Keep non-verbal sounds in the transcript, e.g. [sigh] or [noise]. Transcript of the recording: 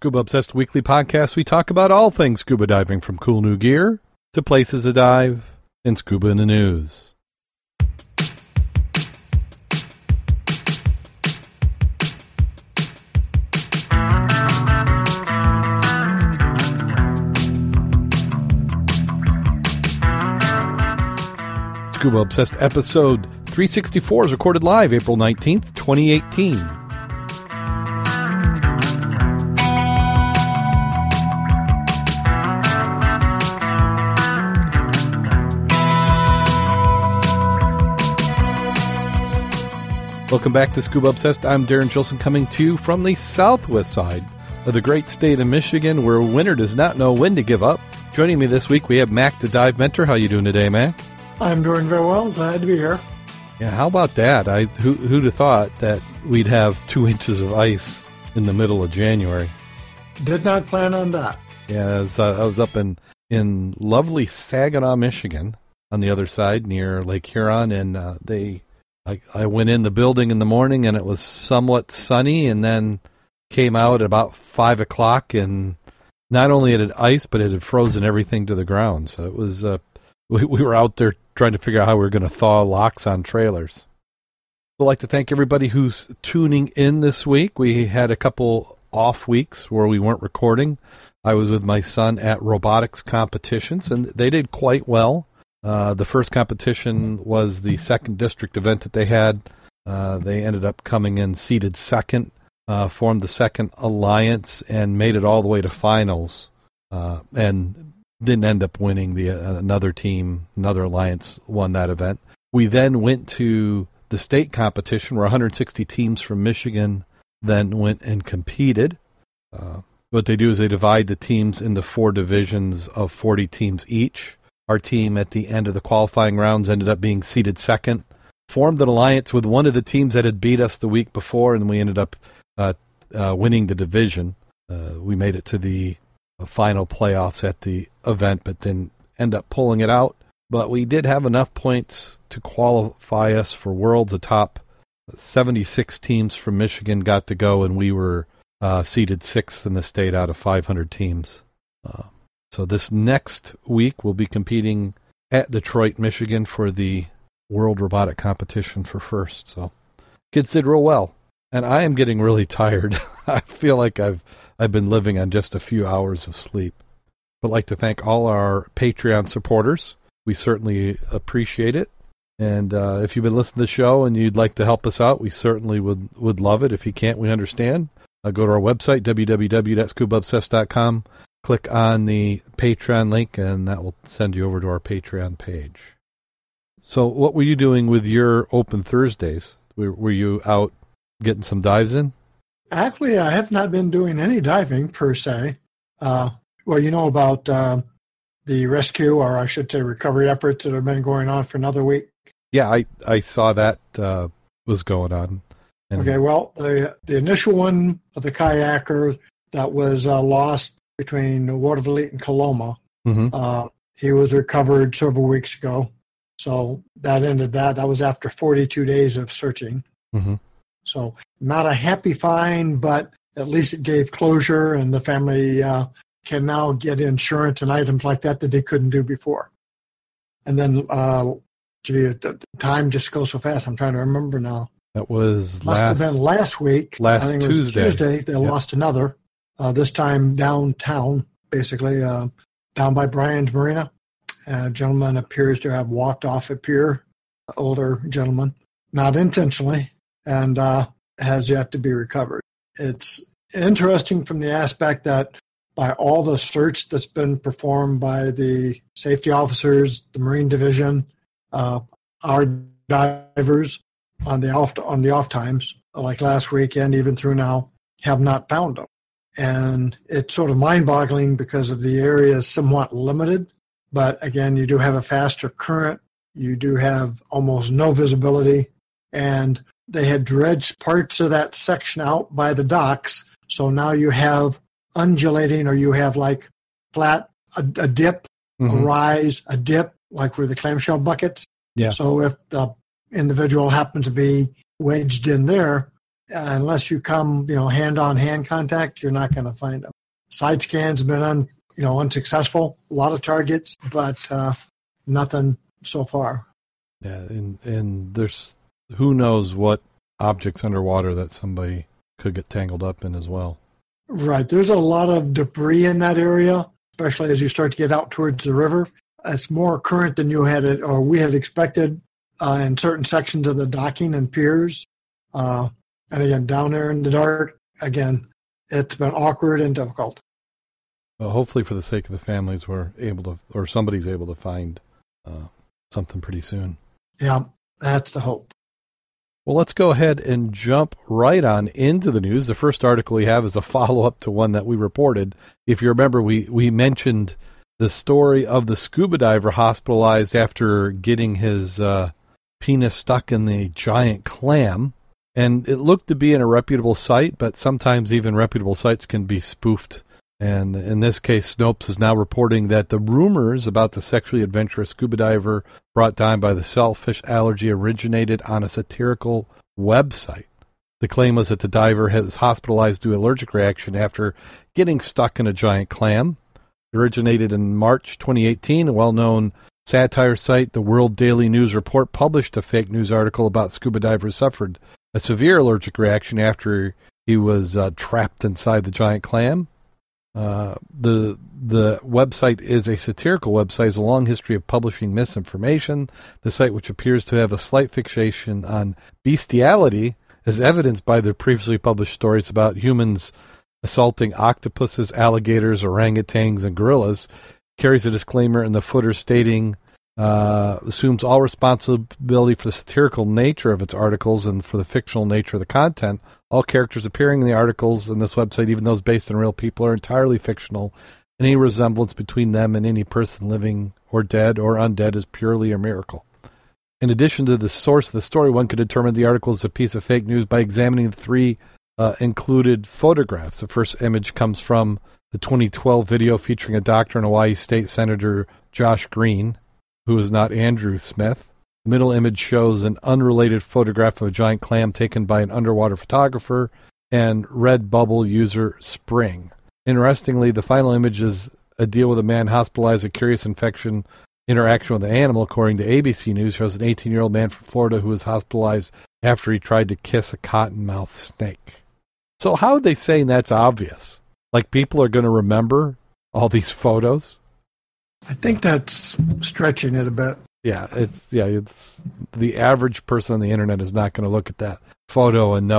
Scuba Obsessed Weekly Podcast, we talk about all things scuba diving from cool new gear to places to dive and scuba in the news. Scuba Obsessed episode 364 is recorded live April 19th, 2018. Welcome back to Scuba Obsessed. I'm Darren Gilson coming to you from the southwest side of the great state of Michigan where winter does not know when to give up. Joining me this week we have Mac the Dive Mentor. How you doing today, Mac? I'm doing very well. Glad to be here. Yeah, how about that? I who, who'd have thought that we'd have two inches of ice in the middle of January? Did not plan on that. Yeah, I was, uh, I was up in in lovely Saginaw, Michigan, on the other side near Lake Huron, and uh, they I, I went in the building in the morning and it was somewhat sunny, and then came out at about five o'clock, and not only had it ice, but it had frozen everything to the ground. So it was uh, [laughs] we, we were out there trying to figure out how we were going to thaw locks on trailers. I'd like to thank everybody who's tuning in this week. We had a couple off weeks where we weren't recording. I was with my son at robotics competitions, and they did quite well. Uh, the first competition was the second district event that they had. Uh, they ended up coming in seeded second, uh, formed the second alliance, and made it all the way to finals. Uh, and didn't end up winning. The uh, another team, another alliance, won that event. We then went to the state competition, where 160 teams from Michigan then went and competed. Uh, what they do is they divide the teams into four divisions of 40 teams each. Our team at the end of the qualifying rounds ended up being seeded second, formed an alliance with one of the teams that had beat us the week before, and we ended up uh, uh, winning the division. Uh, we made it to the uh, final playoffs at the event, but then end up pulling it out. But we did have enough points to qualify us for Worlds. The top 76 teams from Michigan got to go, and we were uh, seeded sixth in the state out of 500 teams. Uh, so this next week we'll be competing at Detroit, Michigan for the World Robotic Competition for first. So kids did real well. And I am getting really tired. [laughs] I feel like I've I've been living on just a few hours of sleep. But like to thank all our Patreon supporters. We certainly appreciate it. And uh, if you've been listening to the show and you'd like to help us out, we certainly would, would love it. If you can't, we understand. Uh, go to our website, www.scubaobsessed.com click on the Patreon link, and that will send you over to our Patreon page. So, what were you doing with your open Thursdays? Were, were you out getting some dives in? Actually, I have not been doing any diving per se. Uh, well, you know about uh, the rescue, or I should say, recovery efforts that have been going on for another week. Yeah, I I saw that uh, was going on. And okay, well, the the initial one of the kayaker that was uh, lost between Watervliet and Coloma. Mm-hmm. Uh, he was recovered several weeks ago. So that ended that. That was after 42 days of searching. Mm-hmm. So not a happy find, but at least it gave closure, and the family uh, can now get insurance and items like that that they couldn't do before. And then, uh, gee, the time just goes so fast. I'm trying to remember now. That was must last, have been last week. Last Tuesday. Tuesday, they yep. lost another uh, this time downtown, basically uh, down by Brian's Marina. A gentleman appears to have walked off a pier, older gentleman, not intentionally, and uh, has yet to be recovered. It's interesting from the aspect that by all the search that's been performed by the safety officers, the Marine Division, uh, our divers on the off on the off times, like last weekend, even through now, have not found them and it's sort of mind-boggling because of the area is somewhat limited. But again, you do have a faster current. You do have almost no visibility, and they had dredged parts of that section out by the docks. So now you have undulating, or you have like flat a, a dip, mm-hmm. a rise, a dip, like where the clamshell buckets. Yeah. So if the individual happens to be wedged in there, unless you come, you know, hand on hand contact, you're not going to find them. Side scans have been un, you know, unsuccessful. A lot of targets, but uh, nothing so far. Yeah, and and there's who knows what objects underwater that somebody could get tangled up in as well. Right. There's a lot of debris in that area, especially as you start to get out towards the river. It's more current than you had it, or we had expected uh, in certain sections of the docking and piers. Uh, and again, down there in the dark, again, it's been awkward and difficult. Well, hopefully, for the sake of the families, we're able to, or somebody's able to find uh, something pretty soon. Yeah, that's the hope. Well, let's go ahead and jump right on into the news. The first article we have is a [laughs] follow up to one that we reported. If you remember, we, we mentioned the story of the scuba diver hospitalized after getting his uh, penis stuck in the giant clam. And it looked to be in a reputable site, but sometimes even reputable sites can be spoofed. And in this case, Snopes is now reporting that the rumors about the sexually adventurous scuba diver brought down by the shellfish allergy originated on a satirical website. The claim was that the diver was hospitalized due to allergic reaction after getting stuck in a giant clam. It originated in March 2018. A well known satire site, the World Daily News Report, published a fake news article about scuba divers suffered a severe allergic reaction after he was uh, trapped inside the giant clam. Uh, the the website is a satirical website, has a long history of publishing misinformation. The site, which appears to have a slight fixation on bestiality, is evidenced by the previously published stories about humans assaulting octopuses, alligators, orangutans, and gorillas. Carries a disclaimer in the footer stating uh, assumes all responsibility for the satirical nature of its articles and for the fictional nature of the content. All characters appearing in the articles in this website, even those based on real people, are entirely fictional. Any resemblance between them and any person living or dead or undead is purely a miracle. In addition to the source of the story, one could determine the article is a piece of fake news by examining the three uh, included photographs. The first image comes from the 2012 video featuring a doctor and Hawaii State Senator Josh Green who is not Andrew Smith. The middle image shows an unrelated photograph of a giant clam taken by an underwater photographer and Redbubble user Spring. Interestingly, the final image is a deal with a man hospitalized a curious infection interaction with an animal, according to ABC News, shows an 18 year old man from Florida who was hospitalized after he tried to kiss a cottonmouth snake. So, how are they saying that's obvious? Like people are going to remember all these photos? I think that's stretching it a bit. Yeah, it's yeah, it's the average person on the internet is not going to look at that photo and know